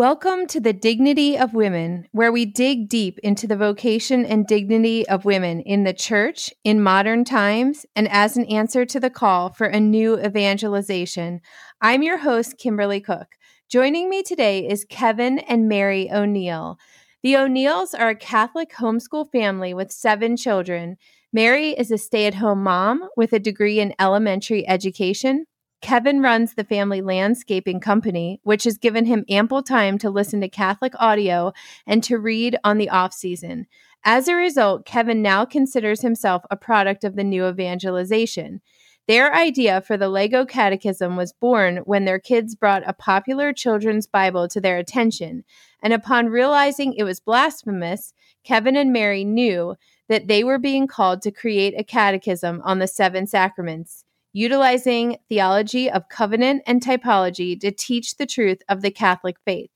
Welcome to the Dignity of Women, where we dig deep into the vocation and dignity of women in the church, in modern times, and as an answer to the call for a new evangelization. I'm your host, Kimberly Cook. Joining me today is Kevin and Mary O'Neill. The O'Neills are a Catholic homeschool family with seven children. Mary is a stay at home mom with a degree in elementary education. Kevin runs the family landscaping company, which has given him ample time to listen to Catholic audio and to read on the off season. As a result, Kevin now considers himself a product of the new evangelization. Their idea for the Lego Catechism was born when their kids brought a popular children's Bible to their attention. And upon realizing it was blasphemous, Kevin and Mary knew that they were being called to create a catechism on the seven sacraments utilizing theology of covenant and typology to teach the truth of the Catholic faith.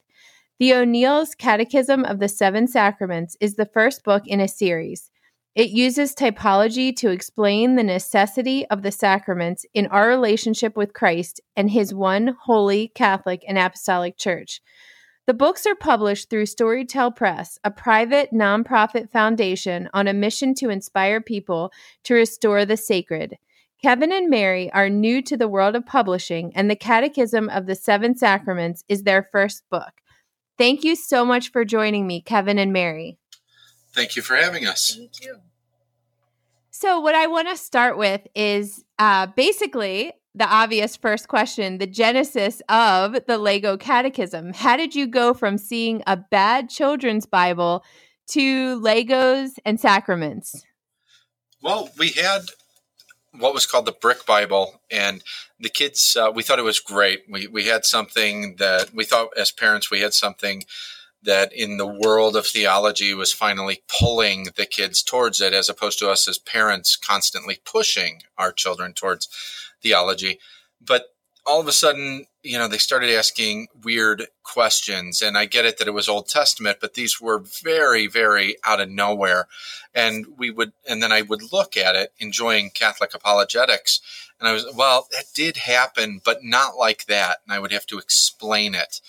The O'Neill's Catechism of the Seven Sacraments is the first book in a series. It uses typology to explain the necessity of the sacraments in our relationship with Christ and his one holy Catholic and Apostolic Church. The books are published through Storytel Press, a private nonprofit foundation on a mission to inspire people to restore the sacred. Kevin and Mary are new to the world of publishing, and the Catechism of the Seven Sacraments is their first book. Thank you so much for joining me, Kevin and Mary. Thank you for having us. Thank you. So, what I want to start with is uh, basically the obvious first question the genesis of the Lego Catechism. How did you go from seeing a bad children's Bible to Legos and sacraments? Well, we had what was called the Brick Bible, and the kids uh, we thought it was great. We we had something that we thought as parents we had something that in the world of theology was finally pulling the kids towards it, as opposed to us as parents constantly pushing our children towards theology. But all of a sudden, you know, they started asking weird questions. And I get it that it was Old Testament, but these were very, very out of nowhere. And we would, and then I would look at it, enjoying Catholic apologetics. And I was, well, that did happen, but not like that. And I would have to explain it.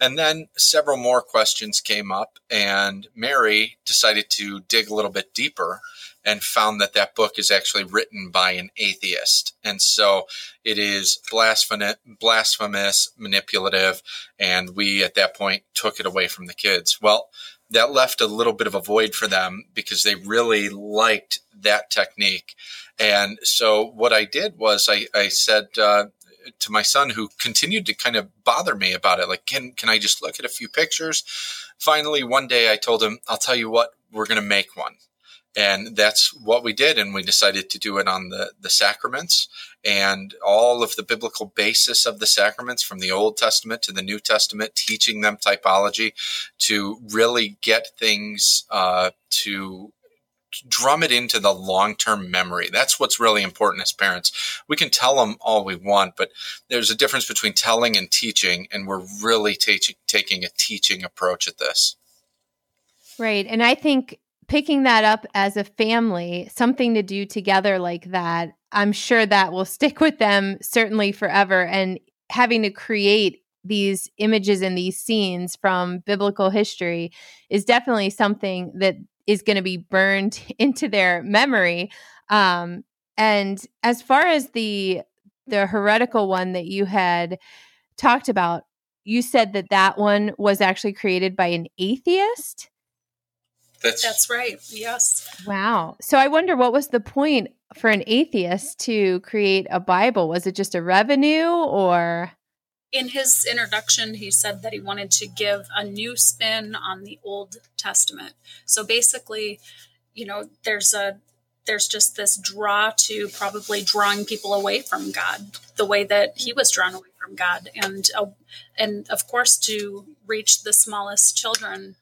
And then several more questions came up, and Mary decided to dig a little bit deeper and found that that book is actually written by an atheist. And so it is blasphemous, blasphemous, manipulative. And we at that point took it away from the kids. Well, that left a little bit of a void for them because they really liked that technique. And so what I did was I, I said, uh, to my son who continued to kind of bother me about it like can can I just look at a few pictures finally one day I told him I'll tell you what we're going to make one and that's what we did and we decided to do it on the the sacraments. And all of the biblical basis of the sacraments from the old testament to the new testament teaching them typology to really get things uh, to drum it into the long-term memory. That's what's really important as parents. We can tell them all we want but there's a difference between telling and teaching and we're really t- taking a teaching approach at this. Right and i think picking that up as a family, something to do together like that, I'm sure that will stick with them certainly forever. And having to create these images and these scenes from biblical history is definitely something that is going to be burned into their memory. Um, and as far as the the heretical one that you had talked about, you said that that one was actually created by an atheist. That's That's right. Yes. Wow. So I wonder what was the point for an atheist to create a Bible? Was it just a revenue or in his introduction, he said that he wanted to give a new spin on the Old Testament. So basically, you know, there's a there's just this draw to probably drawing people away from God, the way that he was drawn away from God, and uh, and of course to reach the smallest children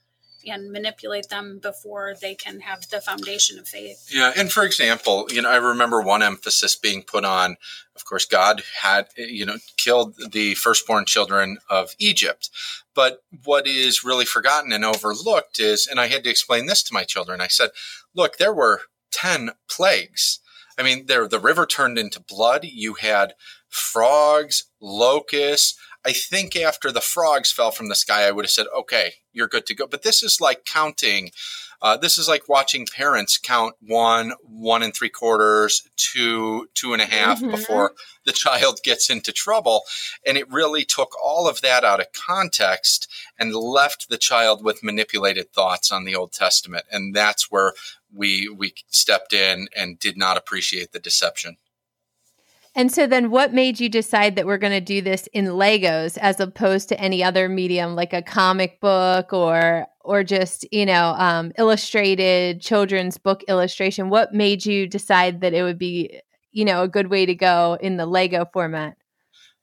and manipulate them before they can have the foundation of faith. Yeah, and for example, you know, I remember one emphasis being put on. Of course, God had you know killed the firstborn children of Egypt, but what is really forgotten and overlooked is, and I had to explain this to my children. I said, "Look, there were ten plagues." I mean, there the river turned into blood. You had frogs, locusts, I think after the frogs fell from the sky, I would have said, okay, you're good to go. But this is like counting. Uh, this is like watching parents count one, one and three quarters, two, two and a half mm-hmm. before the child gets into trouble. And it really took all of that out of context and left the child with manipulated thoughts on the Old Testament. And that's where we we stepped in and did not appreciate the deception. And so then what made you decide that we're going to do this in Legos as opposed to any other medium like a comic book or or just, you know, um, illustrated children's book illustration? What made you decide that it would be, you know, a good way to go in the Lego format?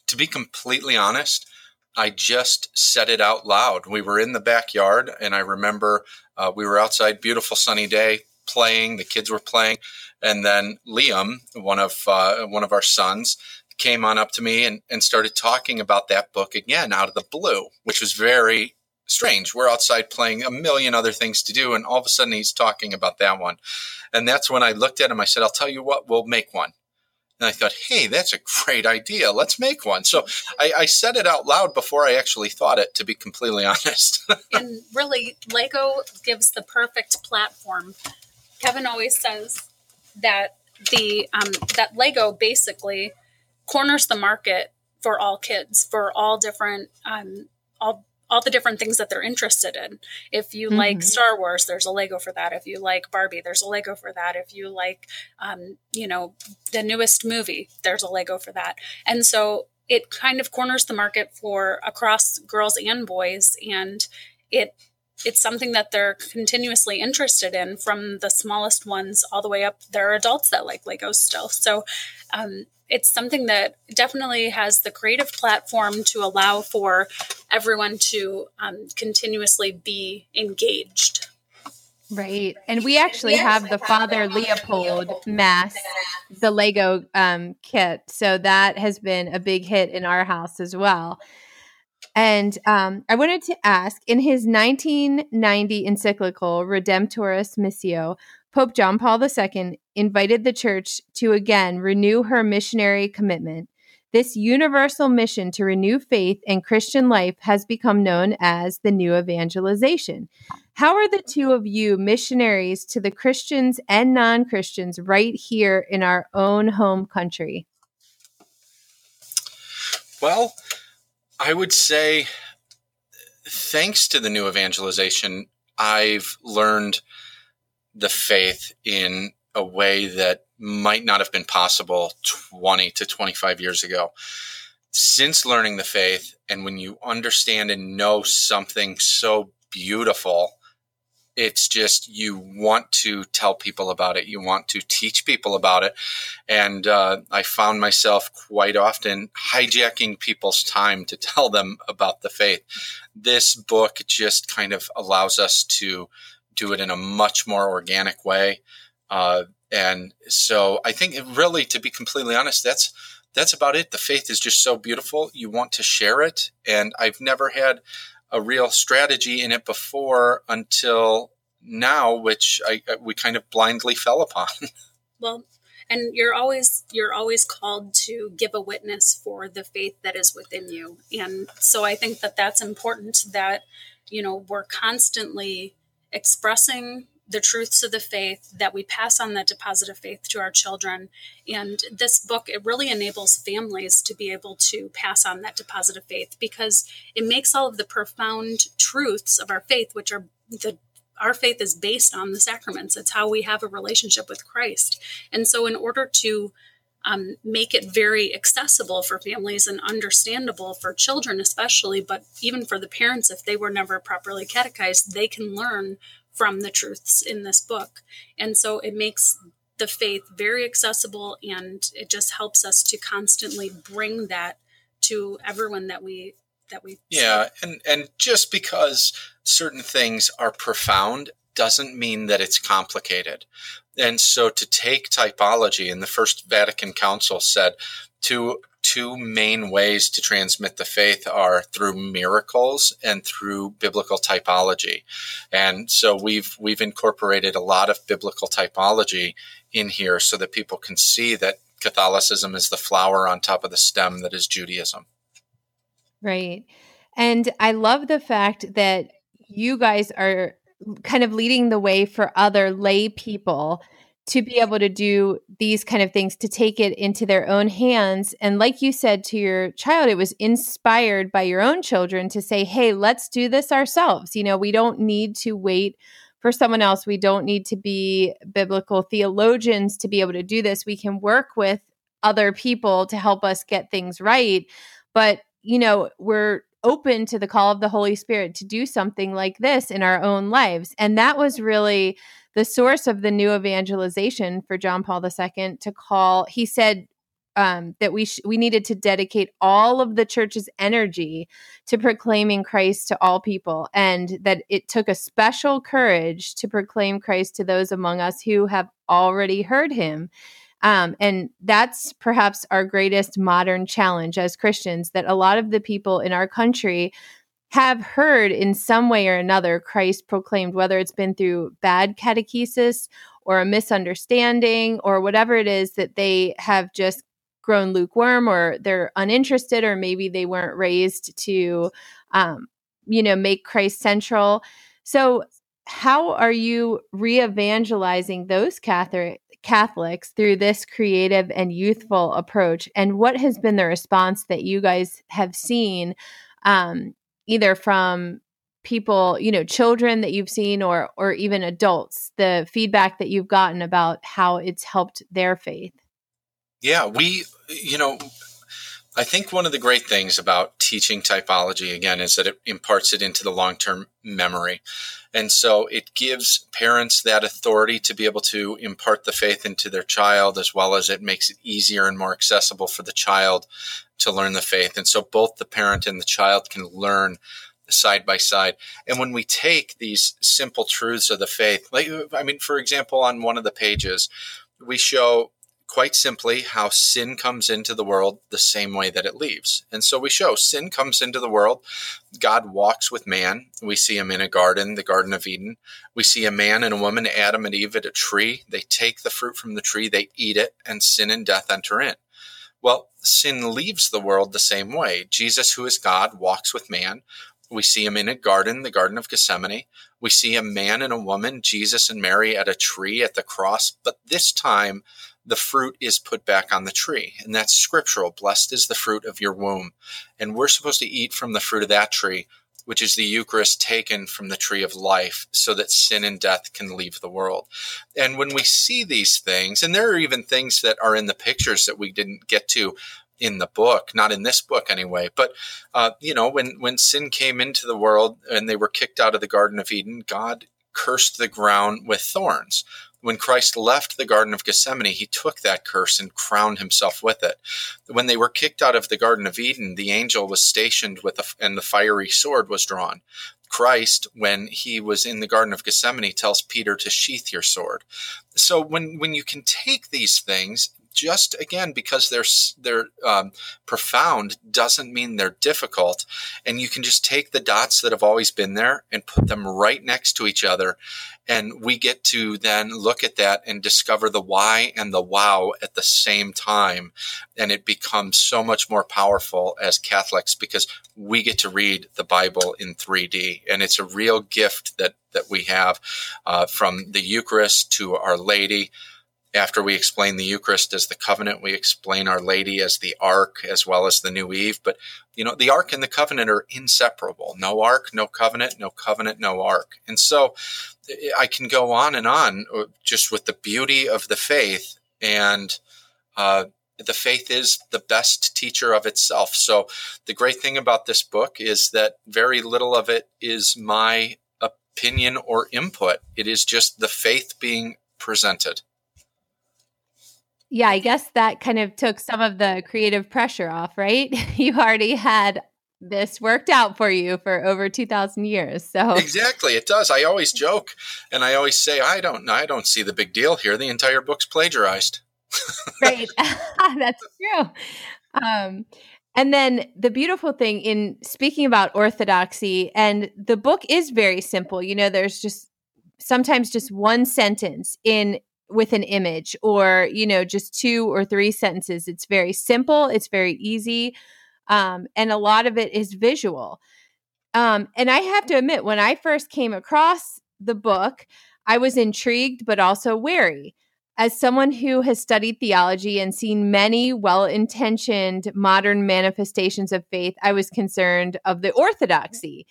To be completely honest, I just said it out loud. We were in the backyard and I remember uh, we were outside, beautiful sunny day, playing. The kids were playing, and then Liam, one of uh, one of our sons, came on up to me and, and started talking about that book again out of the blue, which was very strange. We're outside playing a million other things to do, and all of a sudden he's talking about that one. And that's when I looked at him. I said, "I'll tell you what, we'll make one." And I thought, hey, that's a great idea. Let's make one. So I, I said it out loud before I actually thought it, to be completely honest. and really, Lego gives the perfect platform Kevin always says that the um, that Lego basically corners the market for all kids for all different um, all all the different things that they're interested in. If you mm-hmm. like Star Wars, there's a Lego for that. If you like Barbie, there's a Lego for that. If you like, um, you know, the newest movie, there's a Lego for that. And so it kind of corners the market for across girls and boys, and it it's something that they're continuously interested in from the smallest ones all the way up there are adults that like legos still so um, it's something that definitely has the creative platform to allow for everyone to um, continuously be engaged Right. And we actually have the Father Leopold Mass, the Lego um, kit. So that has been a big hit in our house as well. And um, I wanted to ask in his 1990 encyclical, Redemptoris Missio, Pope John Paul II invited the church to again renew her missionary commitment. This universal mission to renew faith and Christian life has become known as the new evangelization. How are the two of you missionaries to the Christians and non Christians right here in our own home country? Well, I would say, thanks to the new evangelization, I've learned the faith in a way that might not have been possible 20 to 25 years ago. Since learning the faith, and when you understand and know something so beautiful it's just you want to tell people about it. You want to teach people about it. And uh, I found myself quite often hijacking people's time to tell them about the faith. This book just kind of allows us to do it in a much more organic way. Uh, and so I think really, to be completely honest, that's that's about it. The faith is just so beautiful. You want to share it. And I've never had a real strategy in it before until now, which I, we kind of blindly fell upon. well, and you're always you're always called to give a witness for the faith that is within you, and so I think that that's important. That you know we're constantly expressing the truths of the faith that we pass on that deposit of faith to our children. And this book it really enables families to be able to pass on that deposit of faith because it makes all of the profound truths of our faith which are the our faith is based on the sacraments. It's how we have a relationship with christ. And so in order to um, make it very accessible for families and understandable for children especially but even for the parents if they were never properly catechized they can learn from the truths in this book. And so it makes the faith very accessible and it just helps us to constantly bring that to everyone that we that we Yeah, see. and and just because certain things are profound doesn't mean that it's complicated. And so to take typology, and the First Vatican Council said to two main ways to transmit the faith are through miracles and through biblical typology. And so we've we've incorporated a lot of biblical typology in here so that people can see that Catholicism is the flower on top of the stem that is Judaism. Right. And I love the fact that you guys are kind of leading the way for other lay people to be able to do these kind of things to take it into their own hands. And like you said to your child it was inspired by your own children to say hey let's do this ourselves. You know we don't need to wait for someone else. We don't need to be biblical theologians to be able to do this. We can work with other people to help us get things right. But you know we're open to the call of the holy spirit to do something like this in our own lives. And that was really the source of the new evangelization for John Paul II to call. He said um, that we sh- we needed to dedicate all of the church's energy to proclaiming Christ to all people, and that it took a special courage to proclaim Christ to those among us who have already heard Him. Um, and that's perhaps our greatest modern challenge as Christians that a lot of the people in our country have heard in some way or another Christ proclaimed, whether it's been through bad catechesis or a misunderstanding or whatever it is that they have just grown lukewarm or they're uninterested or maybe they weren't raised to um, you know make christ central. So how are you re-evangelizing those catholic catholics through this creative and youthful approach? And what has been the response that you guys have seen um, either from people, you know, children that you've seen or or even adults, the feedback that you've gotten about how it's helped their faith? Yeah, we you know, I think one of the great things about teaching typology again is that it imparts it into the long-term memory. And so it gives parents that authority to be able to impart the faith into their child as well as it makes it easier and more accessible for the child to learn the faith. And so both the parent and the child can learn side by side. And when we take these simple truths of the faith, like, I mean, for example, on one of the pages, we show quite simply how sin comes into the world the same way that it leaves. And so we show sin comes into the world. God walks with man. We see him in a garden, the Garden of Eden. We see a man and a woman, Adam and Eve, at a tree. They take the fruit from the tree, they eat it, and sin and death enter in. Well, sin leaves the world the same way. Jesus, who is God, walks with man. We see him in a garden, the Garden of Gethsemane. We see a man and a woman, Jesus and Mary, at a tree at the cross. But this time, the fruit is put back on the tree. And that's scriptural. Blessed is the fruit of your womb. And we're supposed to eat from the fruit of that tree which is the Eucharist taken from the tree of life so that sin and death can leave the world. And when we see these things, and there are even things that are in the pictures that we didn't get to in the book, not in this book anyway. But uh, you know, when when sin came into the world and they were kicked out of the Garden of Eden, God cursed the ground with thorns. When Christ left the Garden of Gethsemane, he took that curse and crowned himself with it. When they were kicked out of the Garden of Eden, the angel was stationed with a, and the fiery sword was drawn. Christ, when he was in the Garden of Gethsemane, tells Peter to sheath your sword. So when, when you can take these things just again because they're they're um, profound doesn't mean they're difficult. And you can just take the dots that have always been there and put them right next to each other. And we get to then look at that and discover the why and the wow at the same time. And it becomes so much more powerful as catholics because we get to read the bible in 3d and it's a real gift that that we have uh, from the eucharist to our lady after we explain the Eucharist as the covenant, we explain Our Lady as the Ark as well as the New Eve. But, you know, the Ark and the covenant are inseparable. No Ark, no covenant, no covenant, no Ark. And so I can go on and on just with the beauty of the faith. And uh, the faith is the best teacher of itself. So the great thing about this book is that very little of it is my opinion or input, it is just the faith being presented. Yeah, I guess that kind of took some of the creative pressure off, right? you already had this worked out for you for over 2000 years. So Exactly, it does. I always joke and I always say I don't I don't see the big deal here. The entire book's plagiarized. right. That's true. Um and then the beautiful thing in speaking about orthodoxy, and the book is very simple. You know, there's just sometimes just one sentence in with an image or you know just two or three sentences it's very simple it's very easy um, and a lot of it is visual. Um, and I have to admit, when I first came across the book, I was intrigued but also wary. As someone who has studied theology and seen many well intentioned modern manifestations of faith, I was concerned of the orthodoxy.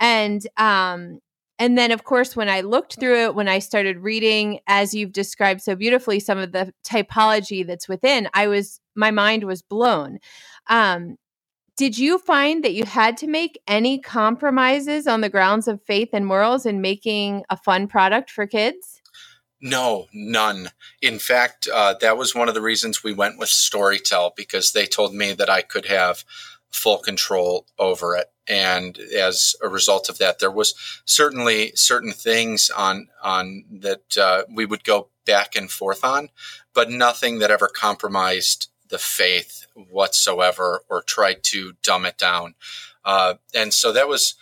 And um, and then, of course, when I looked through it, when I started reading, as you've described so beautifully, some of the typology that's within, I was, my mind was blown. Um, did you find that you had to make any compromises on the grounds of faith and morals in making a fun product for kids? No, none. In fact, uh, that was one of the reasons we went with Storytel because they told me that I could have full control over it. And as a result of that there was certainly certain things on on that uh, we would go back and forth on but nothing that ever compromised the faith whatsoever or tried to dumb it down. Uh, and so that was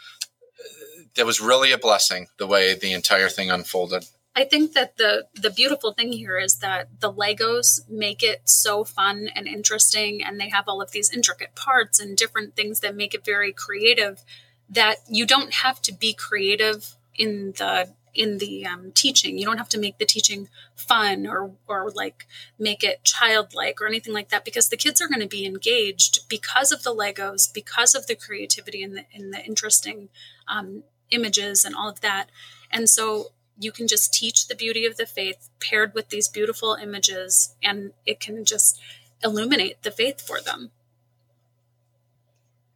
that was really a blessing the way the entire thing unfolded I think that the the beautiful thing here is that the Legos make it so fun and interesting and they have all of these intricate parts and different things that make it very creative that you don't have to be creative in the in the um, teaching. You don't have to make the teaching fun or or like make it childlike or anything like that because the kids are going to be engaged because of the Legos, because of the creativity and the and the interesting um, images and all of that. And so you can just teach the beauty of the faith paired with these beautiful images, and it can just illuminate the faith for them.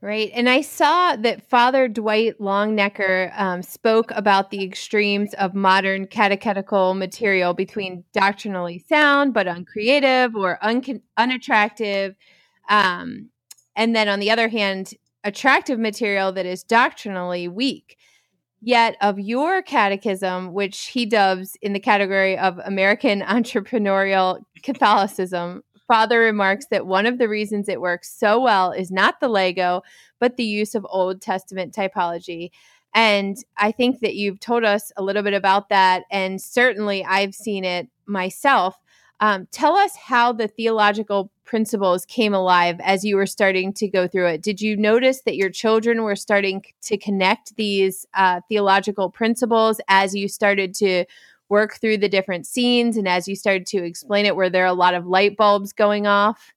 Right. And I saw that Father Dwight Longenecker um, spoke about the extremes of modern catechetical material between doctrinally sound but uncreative or un- unattractive. Um, and then on the other hand, attractive material that is doctrinally weak. Yet, of your catechism, which he dubs in the category of American entrepreneurial Catholicism, Father remarks that one of the reasons it works so well is not the Lego, but the use of Old Testament typology. And I think that you've told us a little bit about that. And certainly I've seen it myself. Um, tell us how the theological principles came alive as you were starting to go through it. Did you notice that your children were starting to connect these uh, theological principles as you started to work through the different scenes and as you started to explain it? Were there a lot of light bulbs going off?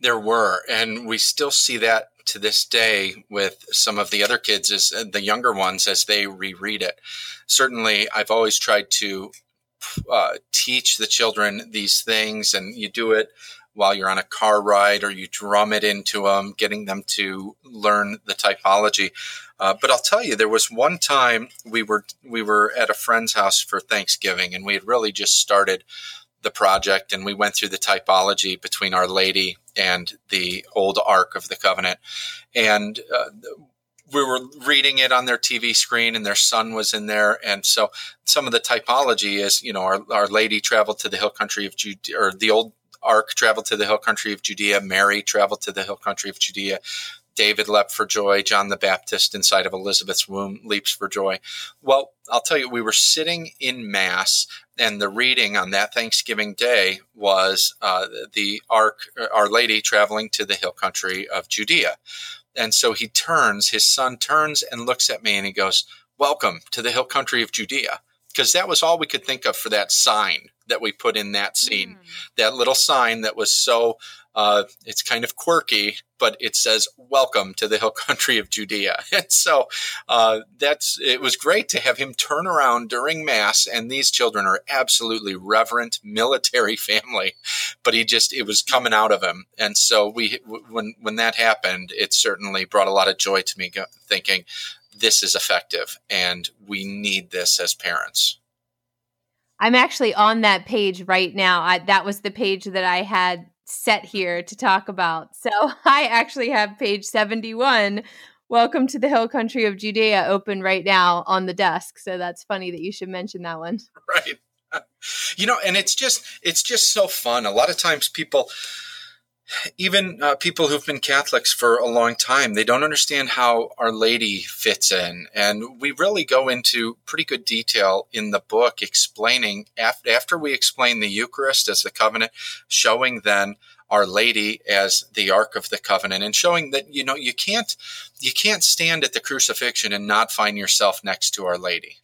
There were, and we still see that to this day with some of the other kids as uh, the younger ones as they reread it. Certainly, I've always tried to uh, teach the children these things, and you do it while you're on a car ride or you drum it into them, getting them to learn the typology. Uh, but I'll tell you, there was one time we were we were at a friend's house for Thanksgiving, and we had really just started the project, and we went through the typology between Our Lady and the old Ark of the Covenant, and uh, we were reading it on their TV screen and their son was in there. And so some of the typology is, you know, our, our lady traveled to the hill country of Judea, or the old ark traveled to the hill country of Judea. Mary traveled to the hill country of Judea. David leapt for joy. John the Baptist inside of Elizabeth's womb leaps for joy. Well, I'll tell you, we were sitting in Mass, and the reading on that Thanksgiving day was uh, the Ark, Our Lady traveling to the hill country of Judea. And so he turns, his son turns and looks at me and he goes, Welcome to the hill country of Judea. Because that was all we could think of for that sign that we put in that scene. Mm. That little sign that was so, uh, it's kind of quirky, but it says, Welcome to the hill country of Judea. And so uh, that's, it was great to have him turn around during Mass. And these children are absolutely reverent military family, but he just, it was coming out of him. And so we, when, when that happened, it certainly brought a lot of joy to me thinking, this is effective and we need this as parents. I'm actually on that page right now. I, that was the page that I had set here to talk about. So I actually have page 71. Welcome to the hill country of Judea open right now on the desk. So that's funny that you should mention that one. Right. You know, and it's just it's just so fun. A lot of times people even uh, people who've been Catholics for a long time, they don't understand how Our Lady fits in. And we really go into pretty good detail in the book explaining, after, after we explain the Eucharist as the covenant, showing then Our Lady as the Ark of the Covenant and showing that, you know, you can't, you can't stand at the crucifixion and not find yourself next to Our Lady.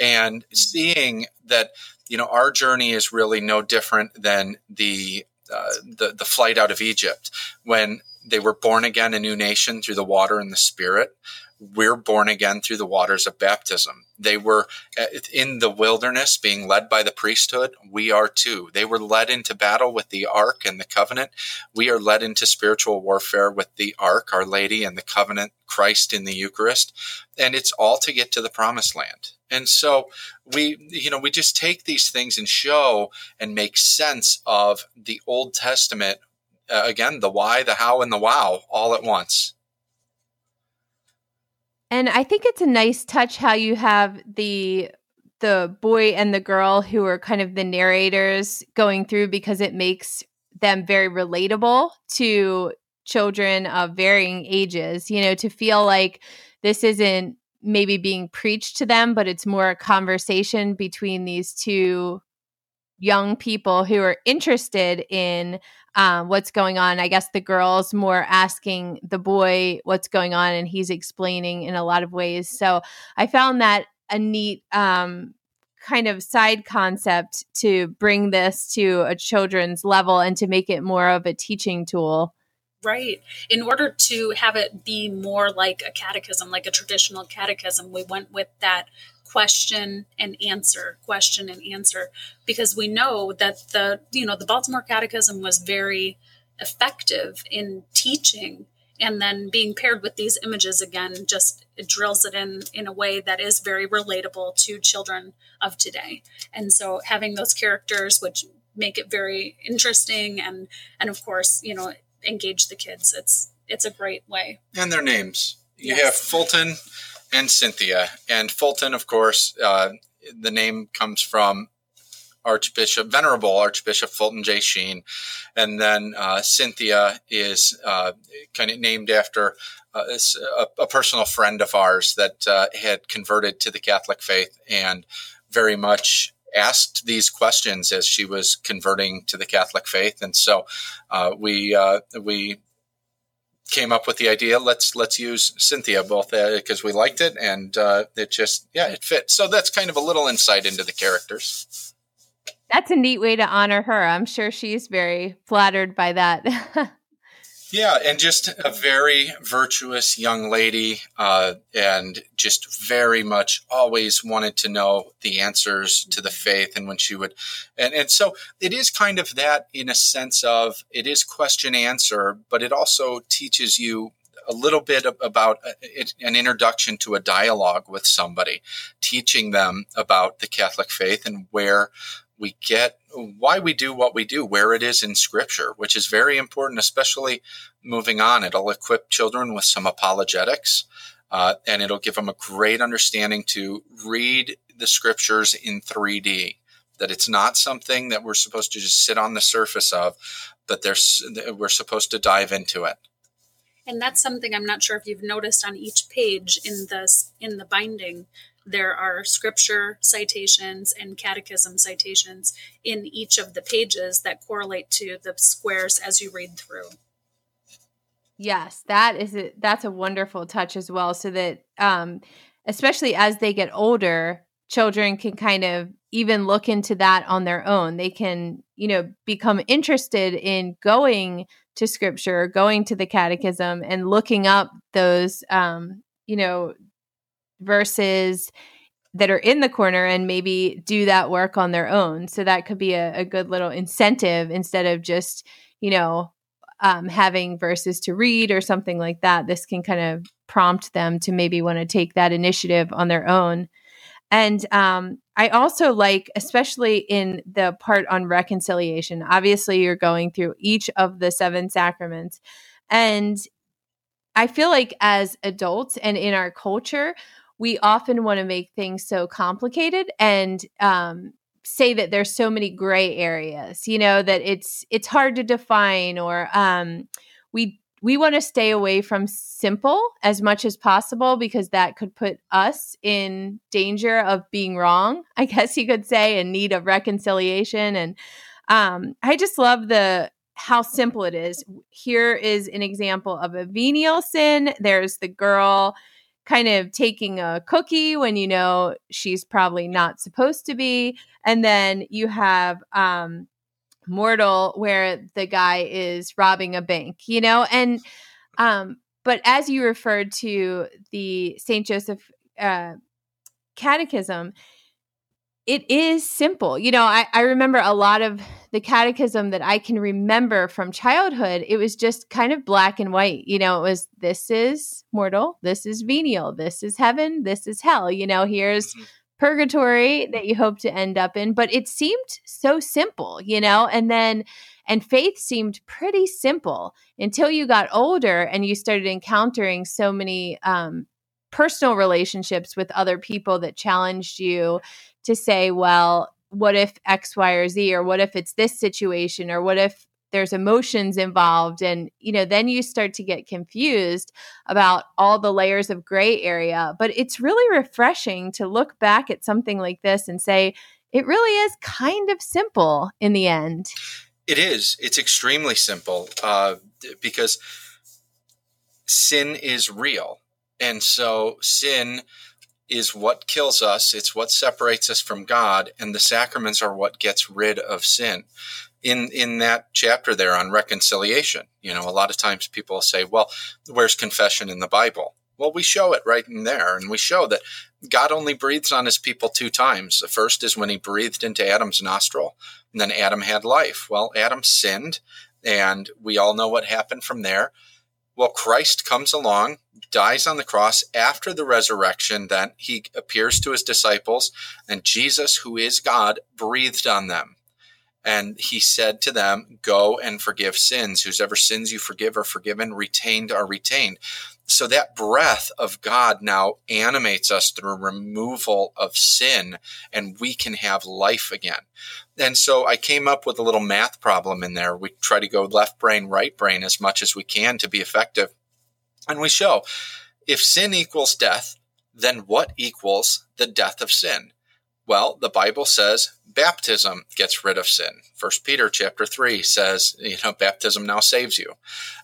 And seeing that, you know, our journey is really no different than the uh, the the flight out of Egypt when they were born again a new nation through the water and the spirit we're born again through the waters of baptism. They were uh, in the wilderness being led by the priesthood. We are too. They were led into battle with the ark and the covenant. We are led into spiritual warfare with the ark, Our Lady, and the covenant, Christ in the Eucharist. And it's all to get to the promised land. And so we, you know, we just take these things and show and make sense of the Old Testament. Uh, again, the why, the how, and the wow all at once. And I think it's a nice touch how you have the the boy and the girl who are kind of the narrators going through because it makes them very relatable to children of varying ages, you know, to feel like this isn't maybe being preached to them, but it's more a conversation between these two young people who are interested in um, what's going on. I guess the girl's more asking the boy what's going on, and he's explaining in a lot of ways. So I found that a neat um, kind of side concept to bring this to a children's level and to make it more of a teaching tool. Right. In order to have it be more like a catechism, like a traditional catechism, we went with that question and answer question and answer because we know that the you know the baltimore catechism was very effective in teaching and then being paired with these images again just it drills it in in a way that is very relatable to children of today. And so having those characters which make it very interesting and and of course you know engage the kids it's it's a great way. And their names. You yes. have fulton and Cynthia. And Fulton, of course, uh, the name comes from Archbishop, Venerable Archbishop Fulton J. Sheen. And then uh, Cynthia is uh, kind of named after uh, a, a, personal friend of ours that uh, had converted to the Catholic faith and very much asked these questions as she was converting to the Catholic faith. And so uh, we, we came up with the idea let's let's use cynthia both because uh, we liked it and uh, it just yeah it fit so that's kind of a little insight into the characters. That's a neat way to honor her. I'm sure she's very flattered by that Yeah, and just a very virtuous young lady, uh, and just very much always wanted to know the answers to the faith. And when she would, and, and so it is kind of that in a sense of it is question answer, but it also teaches you a little bit about uh, an introduction to a dialogue with somebody, teaching them about the Catholic faith and where we get why we do what we do, where it is in scripture, which is very important, especially moving on. It'll equip children with some apologetics, uh, and it'll give them a great understanding to read the scriptures in 3D. That it's not something that we're supposed to just sit on the surface of, but there's, we're supposed to dive into it. And that's something I'm not sure if you've noticed on each page in the in the binding there are scripture citations and catechism citations in each of the pages that correlate to the squares as you read through. Yes, that is a, that's a wonderful touch as well so that um especially as they get older, children can kind of even look into that on their own. They can, you know, become interested in going to scripture, going to the catechism and looking up those um, you know, versus that are in the corner and maybe do that work on their own. So that could be a, a good little incentive instead of just, you know, um, having verses to read or something like that. This can kind of prompt them to maybe want to take that initiative on their own. And um, I also like, especially in the part on reconciliation, obviously you're going through each of the seven sacraments. And I feel like as adults and in our culture, we often want to make things so complicated and um, say that there's so many gray areas you know that it's it's hard to define or um, we we want to stay away from simple as much as possible because that could put us in danger of being wrong i guess you could say in need of reconciliation and um, i just love the how simple it is. Here is an example of a venial sin. There's the girl kind of taking a cookie when you know she's probably not supposed to be. And then you have um, mortal where the guy is robbing a bank, you know? And, um, but as you referred to the St. Joseph uh, Catechism, it is simple. You know, I, I remember a lot of the catechism that I can remember from childhood. It was just kind of black and white. You know, it was this is mortal, this is venial, this is heaven, this is hell. You know, here's mm-hmm. purgatory that you hope to end up in. But it seemed so simple, you know, and then and faith seemed pretty simple until you got older and you started encountering so many um, personal relationships with other people that challenged you to say, well, what if X, Y, or Z, or what if it's this situation, or what if there's emotions involved? And you know then you start to get confused about all the layers of gray area. But it's really refreshing to look back at something like this and say it really is kind of simple in the end. It is. It's extremely simple uh, because sin is real. And so sin is what kills us, it's what separates us from God, and the sacraments are what gets rid of sin. In in that chapter there on reconciliation, you know, a lot of times people say, "Well, where's confession in the Bible?" Well, we show it right in there, and we show that God only breathes on his people two times. The first is when he breathed into Adam's nostril, and then Adam had life. Well, Adam sinned, and we all know what happened from there. Well, Christ comes along, dies on the cross after the resurrection, then he appears to his disciples, and Jesus, who is God, breathed on them. And he said to them, Go and forgive sins. Whosever sins you forgive are forgiven, retained are retained. So that breath of God now animates us through removal of sin, and we can have life again. And so I came up with a little math problem in there. We try to go left brain, right brain as much as we can to be effective. And we show if sin equals death, then what equals the death of sin? Well, the Bible says baptism gets rid of sin. First Peter chapter 3 says, you know, baptism now saves you.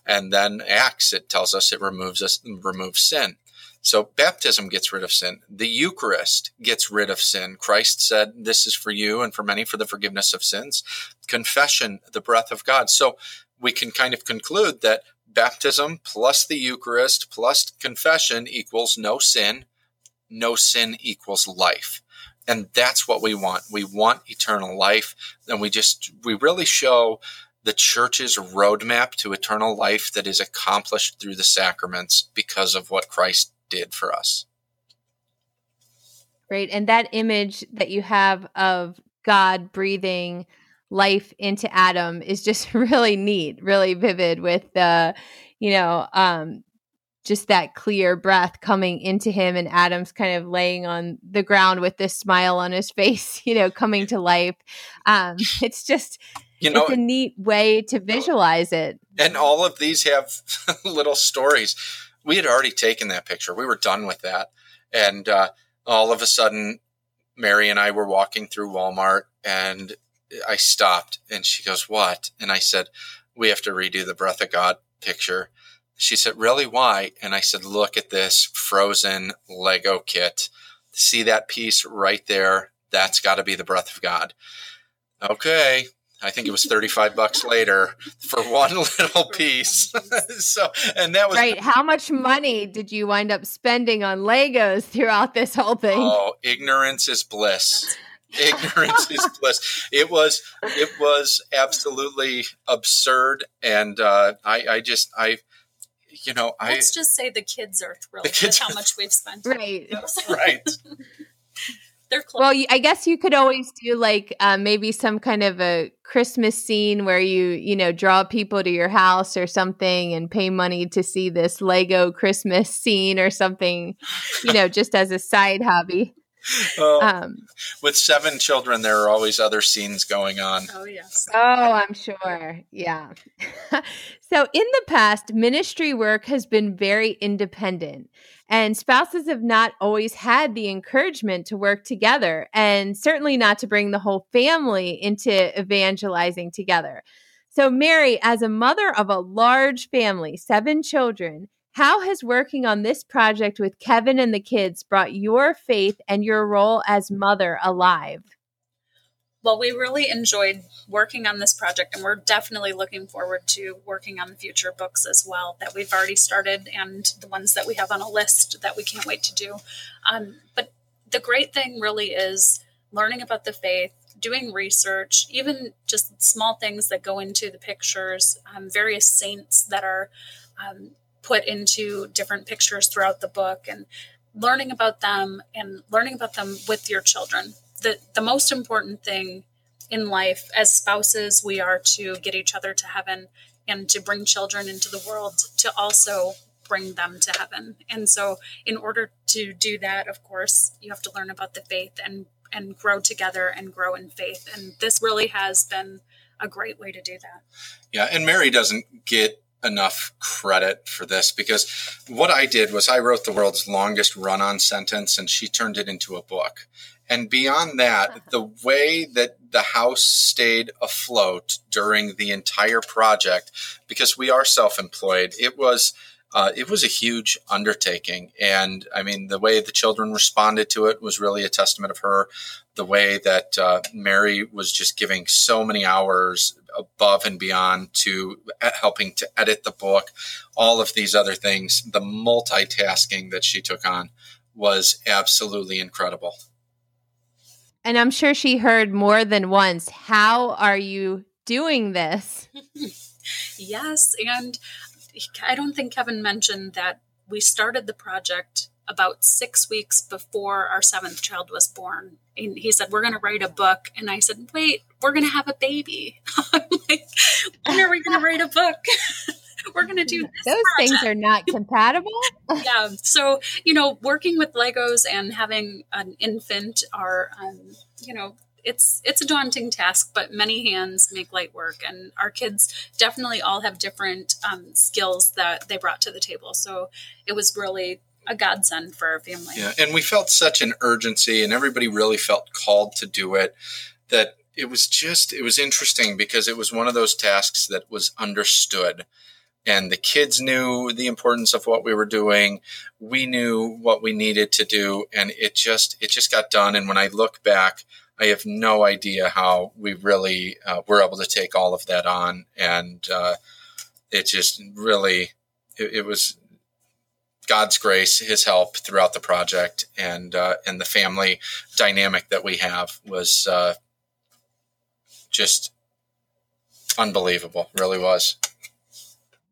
And then Acts it tells us it removes us removes sin. So baptism gets rid of sin. The Eucharist gets rid of sin. Christ said, This is for you and for many for the forgiveness of sins. Confession, the breath of God. So we can kind of conclude that baptism plus the Eucharist plus confession equals no sin. No sin equals life. And that's what we want. We want eternal life. And we just, we really show the church's roadmap to eternal life that is accomplished through the sacraments because of what Christ did for us. Right. And that image that you have of God breathing life into Adam is just really neat, really vivid with the, you know, um, just that clear breath coming into him and Adam's kind of laying on the ground with this smile on his face, you know, coming to life. Um, it's just you know, it's a neat way to visualize it. And all of these have little stories. We had already taken that picture. We were done with that. And uh, all of a sudden, Mary and I were walking through Walmart and I stopped and she goes, What? And I said, We have to redo the Breath of God picture. She said, Really? Why? And I said, Look at this frozen Lego kit. See that piece right there? That's got to be the breath of God. Okay. I think it was 35 bucks later for one little piece. so, and that was right. How much money did you wind up spending on Legos throughout this whole thing? Oh, ignorance is bliss. ignorance is bliss. It was, it was absolutely absurd. And, uh, I, I just, I, you know, I let's just say the kids are thrilled kids with how much we've spent. Right, right. They're close. Well, I guess you could always do like uh, maybe some kind of a Christmas scene where you, you know, draw people to your house or something and pay money to see this Lego Christmas scene or something, you know, just as a side hobby. Oh, um, with seven children, there are always other scenes going on. Oh, yes. Oh, I'm sure. Yeah. so, in the past, ministry work has been very independent, and spouses have not always had the encouragement to work together, and certainly not to bring the whole family into evangelizing together. So, Mary, as a mother of a large family, seven children, how has working on this project with Kevin and the kids brought your faith and your role as mother alive? Well, we really enjoyed working on this project, and we're definitely looking forward to working on the future books as well that we've already started and the ones that we have on a list that we can't wait to do. Um, but the great thing really is learning about the faith, doing research, even just small things that go into the pictures, um, various saints that are um, put into different pictures throughout the book, and learning about them and learning about them with your children. The the most important thing in life as spouses we are to get each other to heaven and to bring children into the world to also bring them to heaven. And so in order to do that of course you have to learn about the faith and and grow together and grow in faith. And this really has been a great way to do that. Yeah and mary doesn't get enough credit for this because what I did was I wrote the world's longest run on sentence and she turned it into a book. And beyond that, the way that the house stayed afloat during the entire project, because we are self employed, it was. Uh, it was a huge undertaking. And I mean, the way the children responded to it was really a testament of her. The way that uh, Mary was just giving so many hours above and beyond to uh, helping to edit the book, all of these other things, the multitasking that she took on was absolutely incredible. And I'm sure she heard more than once, How are you doing this? yes. And I don't think Kevin mentioned that we started the project about six weeks before our seventh child was born. And he said, We're going to write a book. And I said, Wait, we're going to have a baby. I'm like, When are we going to write a book? we're going to do those project. things are not compatible. yeah. So, you know, working with Legos and having an infant are, um, you know, it's it's a daunting task, but many hands make light work, and our kids definitely all have different um, skills that they brought to the table. So it was really a godsend for our family. Yeah, and we felt such an urgency, and everybody really felt called to do it. That it was just it was interesting because it was one of those tasks that was understood and the kids knew the importance of what we were doing we knew what we needed to do and it just it just got done and when i look back i have no idea how we really uh, were able to take all of that on and uh, it just really it, it, was god's grace his help throughout the project and uh, and the family dynamic that we have was uh, just unbelievable really was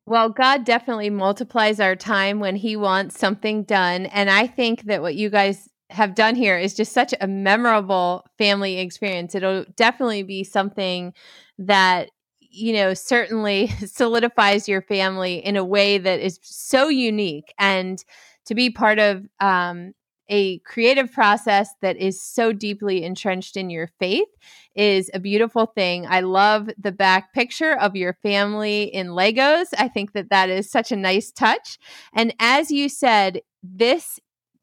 well, God definitely multiplies our time when He wants something done. And I think that what you guys have done here is just such a memorable family experience. It'll definitely be something that, you know, certainly solidifies your family in a way that is so unique. And to be part of um, a creative process that is so deeply entrenched in your faith is a beautiful thing. I love the back picture of your family in Legos. I think that that is such a nice touch. And as you said, this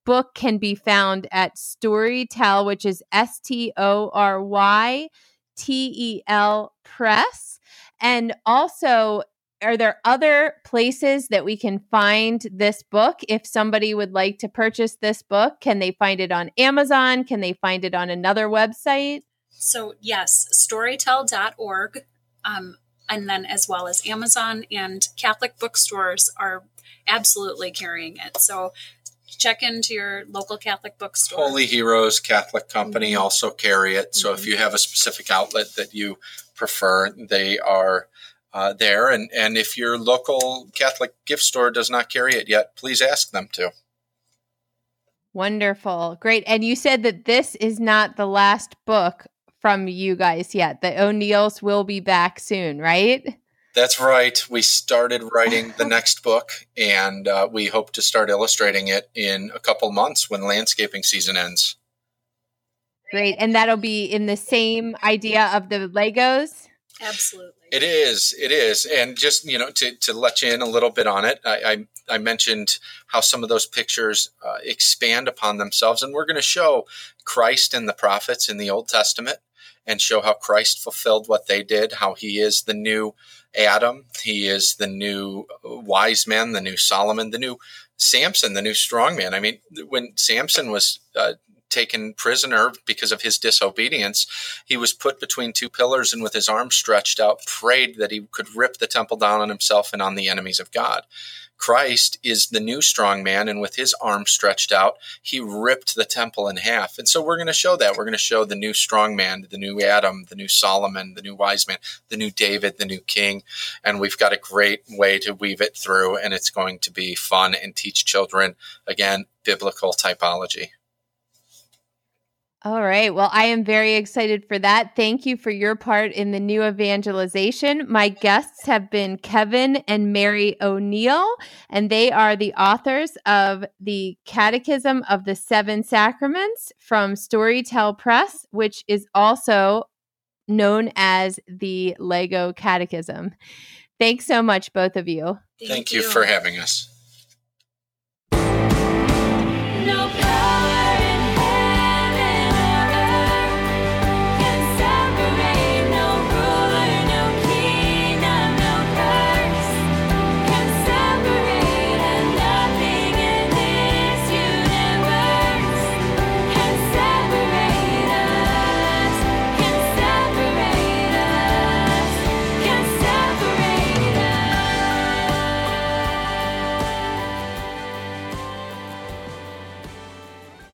book can be found at Storytel, which is S T O R Y T E L Press. And also, are there other places that we can find this book? If somebody would like to purchase this book can they find it on amazon? Can they find it on another website? So yes storytel.org um, and then as well as amazon and catholic bookstores are absolutely carrying it. So check into your local catholic bookstore holy heroes catholic company mm-hmm. also carry it so mm-hmm. if you have a specific outlet that you prefer they are uh, there. And, and if your local Catholic gift store does not carry it yet, please ask them to. Wonderful. Great. And you said that this is not the last book from you guys yet. The O'Neills will be back soon, right? That's right. We started writing the next book, and uh, we hope to start illustrating it in a couple months when landscaping season ends. Great. And that'll be in the same idea of the Legos? Absolutely. It is. It is. And just, you know, to, to let you in a little bit on it, I, I, I mentioned how some of those pictures uh, expand upon themselves. And we're going to show Christ and the prophets in the Old Testament. And show how Christ fulfilled what they did, how he is the new Adam, he is the new wise man, the new Solomon, the new Samson, the new strong man. I mean, when Samson was uh, taken prisoner because of his disobedience, he was put between two pillars and with his arms stretched out, prayed that he could rip the temple down on himself and on the enemies of God. Christ is the new strong man, and with his arm stretched out, he ripped the temple in half. And so we're going to show that. We're going to show the new strong man, the new Adam, the new Solomon, the new wise man, the new David, the new king. And we've got a great way to weave it through, and it's going to be fun and teach children, again, biblical typology. All right. Well, I am very excited for that. Thank you for your part in the new evangelization. My guests have been Kevin and Mary O'Neill, and they are the authors of the Catechism of the Seven Sacraments from Storytel Press, which is also known as the Lego Catechism. Thanks so much, both of you. Thank, Thank you. you for having us.